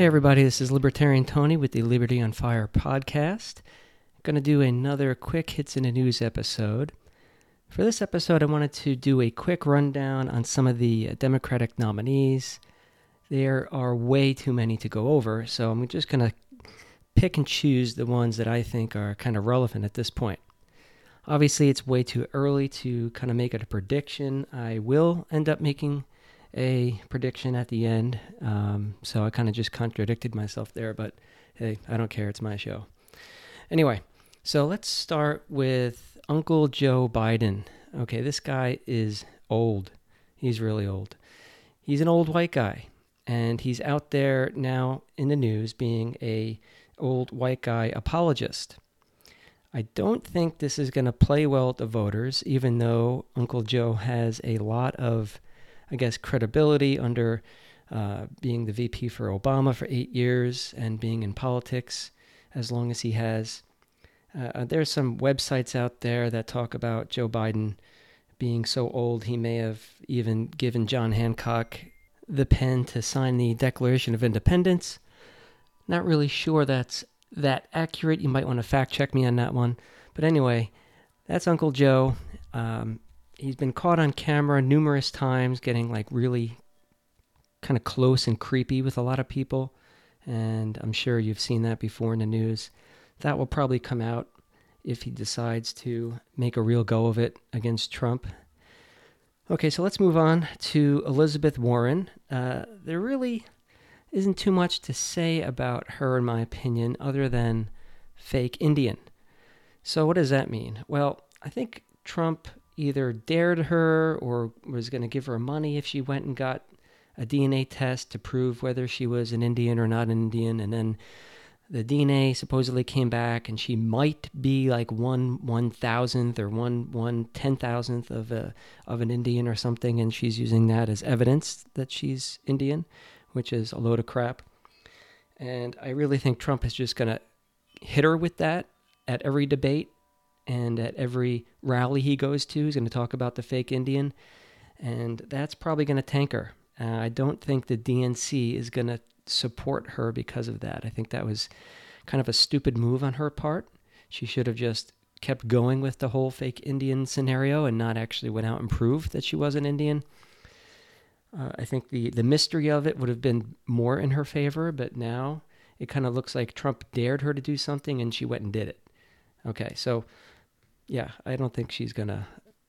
Hey, everybody, this is Libertarian Tony with the Liberty on Fire podcast. I'm going to do another quick hits in the news episode. For this episode, I wanted to do a quick rundown on some of the uh, Democratic nominees. There are way too many to go over, so I'm just going to pick and choose the ones that I think are kind of relevant at this point. Obviously, it's way too early to kind of make it a prediction. I will end up making a prediction at the end. Um, so I kind of just contradicted myself there, but hey, I don't care. It's my show. Anyway, so let's start with Uncle Joe Biden. Okay, this guy is old. He's really old. He's an old white guy, and he's out there now in the news being a old white guy apologist. I don't think this is going to play well with the voters, even though Uncle Joe has a lot of I guess, credibility under uh, being the VP for Obama for eight years and being in politics as long as he has. Uh, uh, there's some websites out there that talk about Joe Biden being so old he may have even given John Hancock the pen to sign the Declaration of Independence. Not really sure that's that accurate. You might want to fact check me on that one. But anyway, that's Uncle Joe. Um, he's been caught on camera numerous times getting like really kind of close and creepy with a lot of people and i'm sure you've seen that before in the news. That will probably come out if he decides to make a real go of it against trump. Okay so let's move on to elizabeth warren. Uh, there really isn't too much to say about her in my opinion other than fake indian. So what does that mean? Well i think trump either dared her or was going to give her money if she went and got a DNA test to prove whether she was an Indian or not an Indian. And then the DNA supposedly came back and she might be like one one thousandth or one one ten thousandth of a of an Indian or something, and she's using that as evidence that she's Indian, which is a load of crap. And I really think Trump is just gonna hit her with that at every debate and at every rally he goes to, he's going to talk about the fake Indian, and that's probably going to tank her. Uh, I don't think the DNC is going to support her because of that. I think that was kind of a stupid move on her part. She should have just kept going with the whole fake Indian scenario and not actually went out and proved that she was an Indian. Uh, I think the, the mystery of it would have been more in her favor, but now it kind of looks like Trump dared her to do something and she went and did it. Okay, so yeah, I don't think she's going to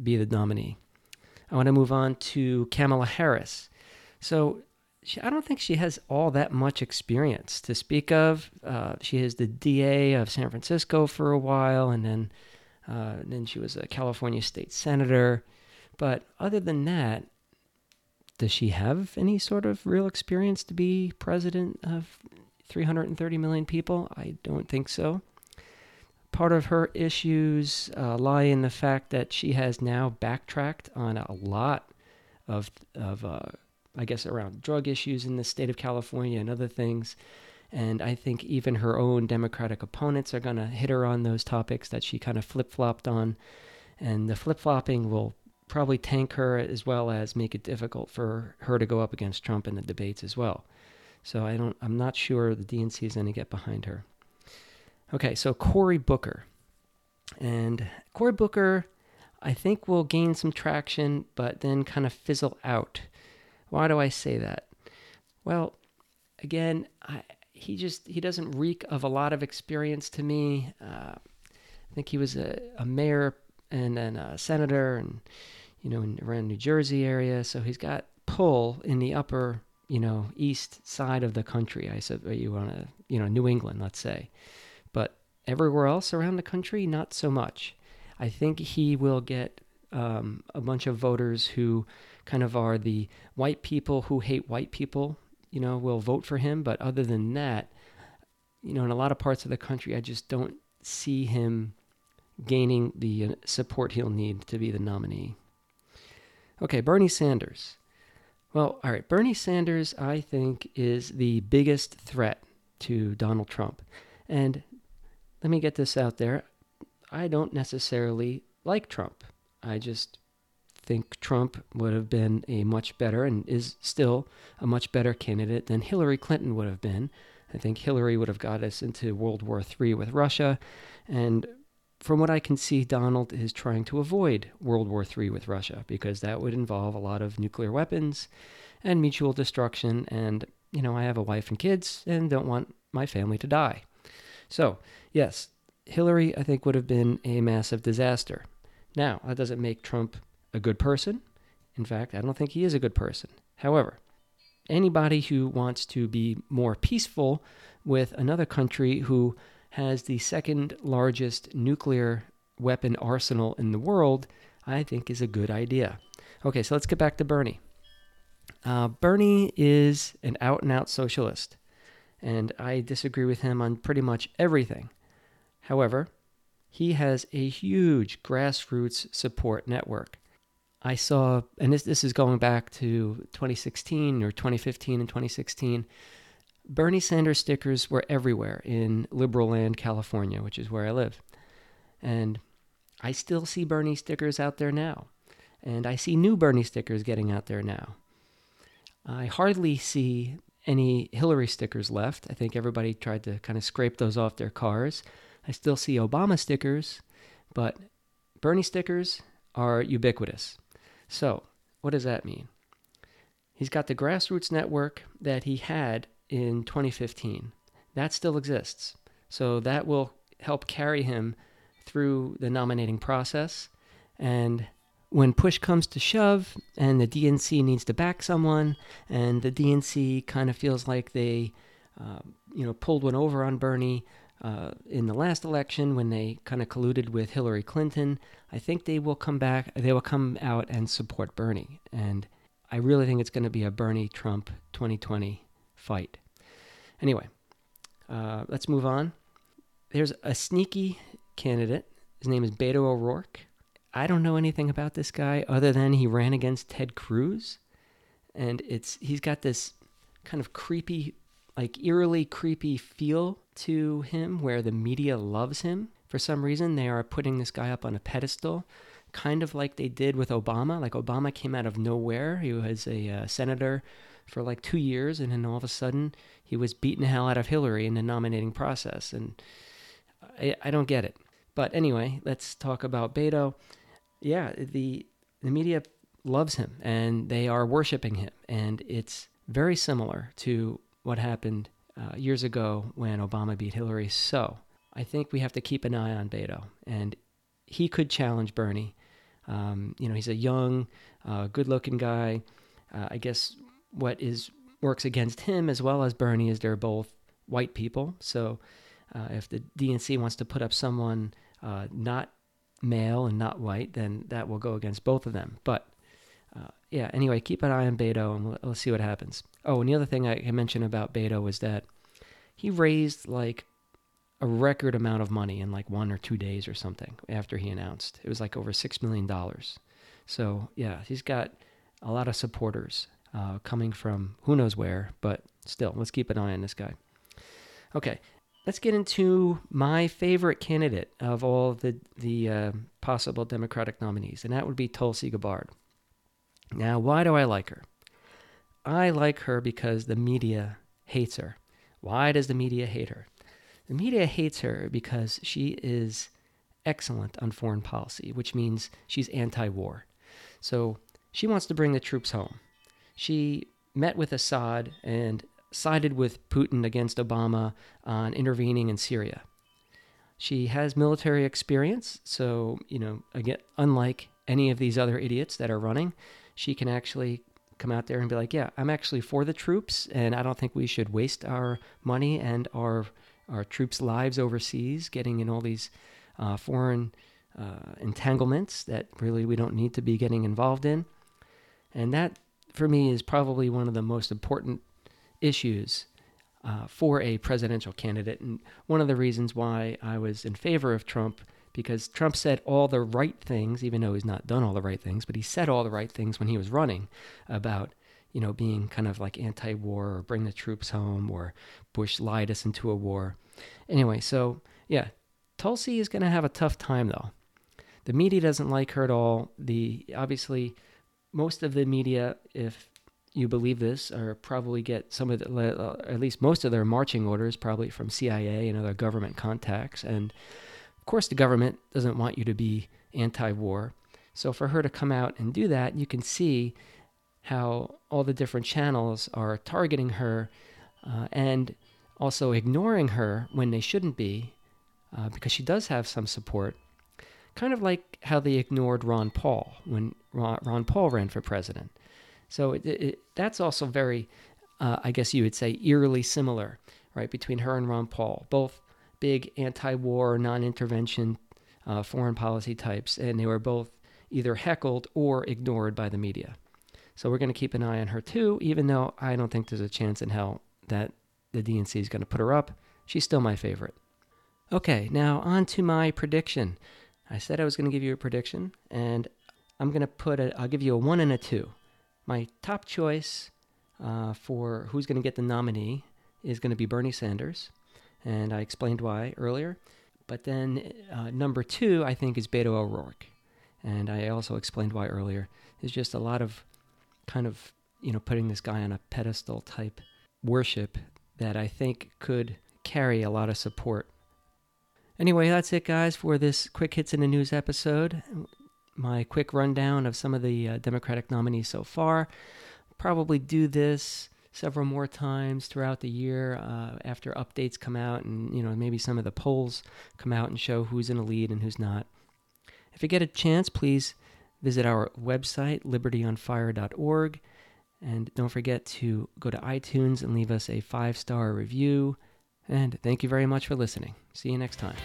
be the nominee. I want to move on to Kamala Harris. So she, I don't think she has all that much experience to speak of. Uh, she is the DA of San Francisco for a while, and then uh, then she was a California state senator. But other than that, does she have any sort of real experience to be president of 330 million people? I don't think so part of her issues uh, lie in the fact that she has now backtracked on a lot of, of uh, I guess, around drug issues in the state of California and other things. And I think even her own Democratic opponents are going to hit her on those topics that she kind of flip flopped on. And the flip flopping will probably tank her as well as make it difficult for her to go up against Trump in the debates as well. So I don't, I'm not sure the DNC is going to get behind her. Okay, so Cory Booker. And Cory Booker, I think, will gain some traction, but then kind of fizzle out. Why do I say that? Well, again, I, he just he doesn't reek of a lot of experience to me. Uh, I think he was a, a mayor and then a senator, and you know, in, around New Jersey area, so he's got pull in the upper, you know, east side of the country. I said you want to, you know, New England, let's say. Everywhere else around the country, not so much. I think he will get um, a bunch of voters who kind of are the white people who hate white people, you know, will vote for him. But other than that, you know, in a lot of parts of the country, I just don't see him gaining the uh, support he'll need to be the nominee. Okay, Bernie Sanders. Well, all right, Bernie Sanders, I think, is the biggest threat to Donald Trump. And let me get this out there. I don't necessarily like Trump. I just think Trump would have been a much better and is still a much better candidate than Hillary Clinton would have been. I think Hillary would have got us into World War III with Russia. And from what I can see, Donald is trying to avoid World War III with Russia because that would involve a lot of nuclear weapons and mutual destruction. And, you know, I have a wife and kids and don't want my family to die. So, yes, Hillary, I think, would have been a massive disaster. Now, that doesn't make Trump a good person. In fact, I don't think he is a good person. However, anybody who wants to be more peaceful with another country who has the second largest nuclear weapon arsenal in the world, I think is a good idea. Okay, so let's get back to Bernie. Uh, Bernie is an out and out socialist, and I disagree with him on pretty much everything. However, he has a huge grassroots support network. I saw, and this, this is going back to 2016 or 2015 and 2016. Bernie Sanders stickers were everywhere in liberal land, California, which is where I live. And I still see Bernie stickers out there now. And I see new Bernie stickers getting out there now. I hardly see any Hillary stickers left. I think everybody tried to kind of scrape those off their cars. I still see Obama stickers, but Bernie stickers are ubiquitous. So, what does that mean? He's got the grassroots network that he had in 2015. That still exists. So, that will help carry him through the nominating process. And when push comes to shove and the DNC needs to back someone, and the DNC kind of feels like they, uh, you know, pulled one over on Bernie, uh, in the last election when they kind of colluded with Hillary Clinton. I think they will come back, they will come out and support Bernie. And I really think it's going to be a Bernie Trump 2020 fight. Anyway, uh, let's move on. There's a sneaky candidate. His name is Beto O'Rourke. I don't know anything about this guy other than he ran against Ted Cruz. And it's he's got this kind of creepy like eerily creepy feel to him where the media loves him. For some reason, they are putting this guy up on a pedestal, kind of like they did with Obama. Like Obama came out of nowhere. He was a uh, senator for like two years, and then all of a sudden, he was beating hell out of Hillary in the nominating process. And I, I don't get it. But anyway, let's talk about Beto. Yeah, the the media loves him and they are worshiping him, and it's very similar to what happened uh, years ago when Obama beat Hillary. So I think we have to keep an eye on Beto, and he could challenge Bernie. Um, you know, he's a young, uh, good-looking guy. Uh, I guess what is works against him as well as Bernie is they're both white people. So uh, if the DNC wants to put up someone uh, not male and not white, then that will go against both of them. But uh, yeah, anyway, keep an eye on Beto and we'll, we'll, see what happens. Oh, and the other thing I mentioned about Beto was that he raised like a record amount of money in like one or two days or something after he announced. It was like over $6 million. So yeah, he's got a lot of supporters uh, coming from who knows where, but still, let's keep an eye on this guy. Okay, let's get into my favorite candidate of all the the uh, possible Democratic nominees, and that would be Tulsi Gabbard. Now, why do I like her? I like her because the media hates her. Why does the media hate her? The media hates her because she is excellent on foreign policy, which means she's anti war. So she wants to bring the troops home. She met with Assad and sided with Putin against Obama on intervening in Syria. She has military experience, so, you know, again, unlike any of these other idiots that are running, she can actually come out there and be like, yeah, I'm actually for the troops, and I don't think we should waste our money and our our troops' lives overseas getting in all these uh, foreign uh, entanglements that really we don't need to be getting involved in. And that, for me, is probably one of the most important issues uh, for a presidential candidate, and one of the reasons why I was in favor of Trump because Trump said all the right things, even though he's not done all the right things, but he said all the right things when he was running about, you know, being kind of like anti war or bring the troops home or Bush lied us into a war. Anyway, so yeah, Tulsi is going to have a tough time though. the media doesn't like her at all. The obviously most of the media, if you believe this, or probably get some of the, uh, at least most of their marching orders probably from CIA and other government contacts. And of course, the government doesn't want you to be anti-war. So for her to come out and do that, you can see how all the different channels are targeting her uh, and also ignoring her when they shouldn't be, uh, because she does have some support. Kind of like how they ignored Ron Paul when Ron, Ron Paul ran for president. So it, it, that's also very, uh, I guess you would say, eerily similar, right, between her and Ron Paul. Both big anti war, non intervention uh, foreign policy types, and they were both either heckled or ignored by the media. So we're going to keep an eye on her too, even though I don't think there's a chance in hell that the DNC is going to put her up. She's still my favorite. Okay, now on to my prediction. I said I was going to give you a prediction, and I'm going to put a, I'll give you a one and a two. My top choice uh, for who's going to get the nominee is going to be Bernie Sanders, and I explained why earlier. But then uh, number two, I think, is Beto O'Rourke, and I also explained why earlier. There's just a lot of kind of you know putting this guy on a pedestal type worship that I think could carry a lot of support. Anyway, that's it, guys, for this quick hits in the news episode. My quick rundown of some of the uh, Democratic nominees so far. Probably do this several more times throughout the year uh, after updates come out and you know maybe some of the polls come out and show who's in the lead and who's not. If you get a chance, please visit our website libertyonfire.org and don't forget to go to iTunes and leave us a five star review. And thank you very much for listening. See you next time.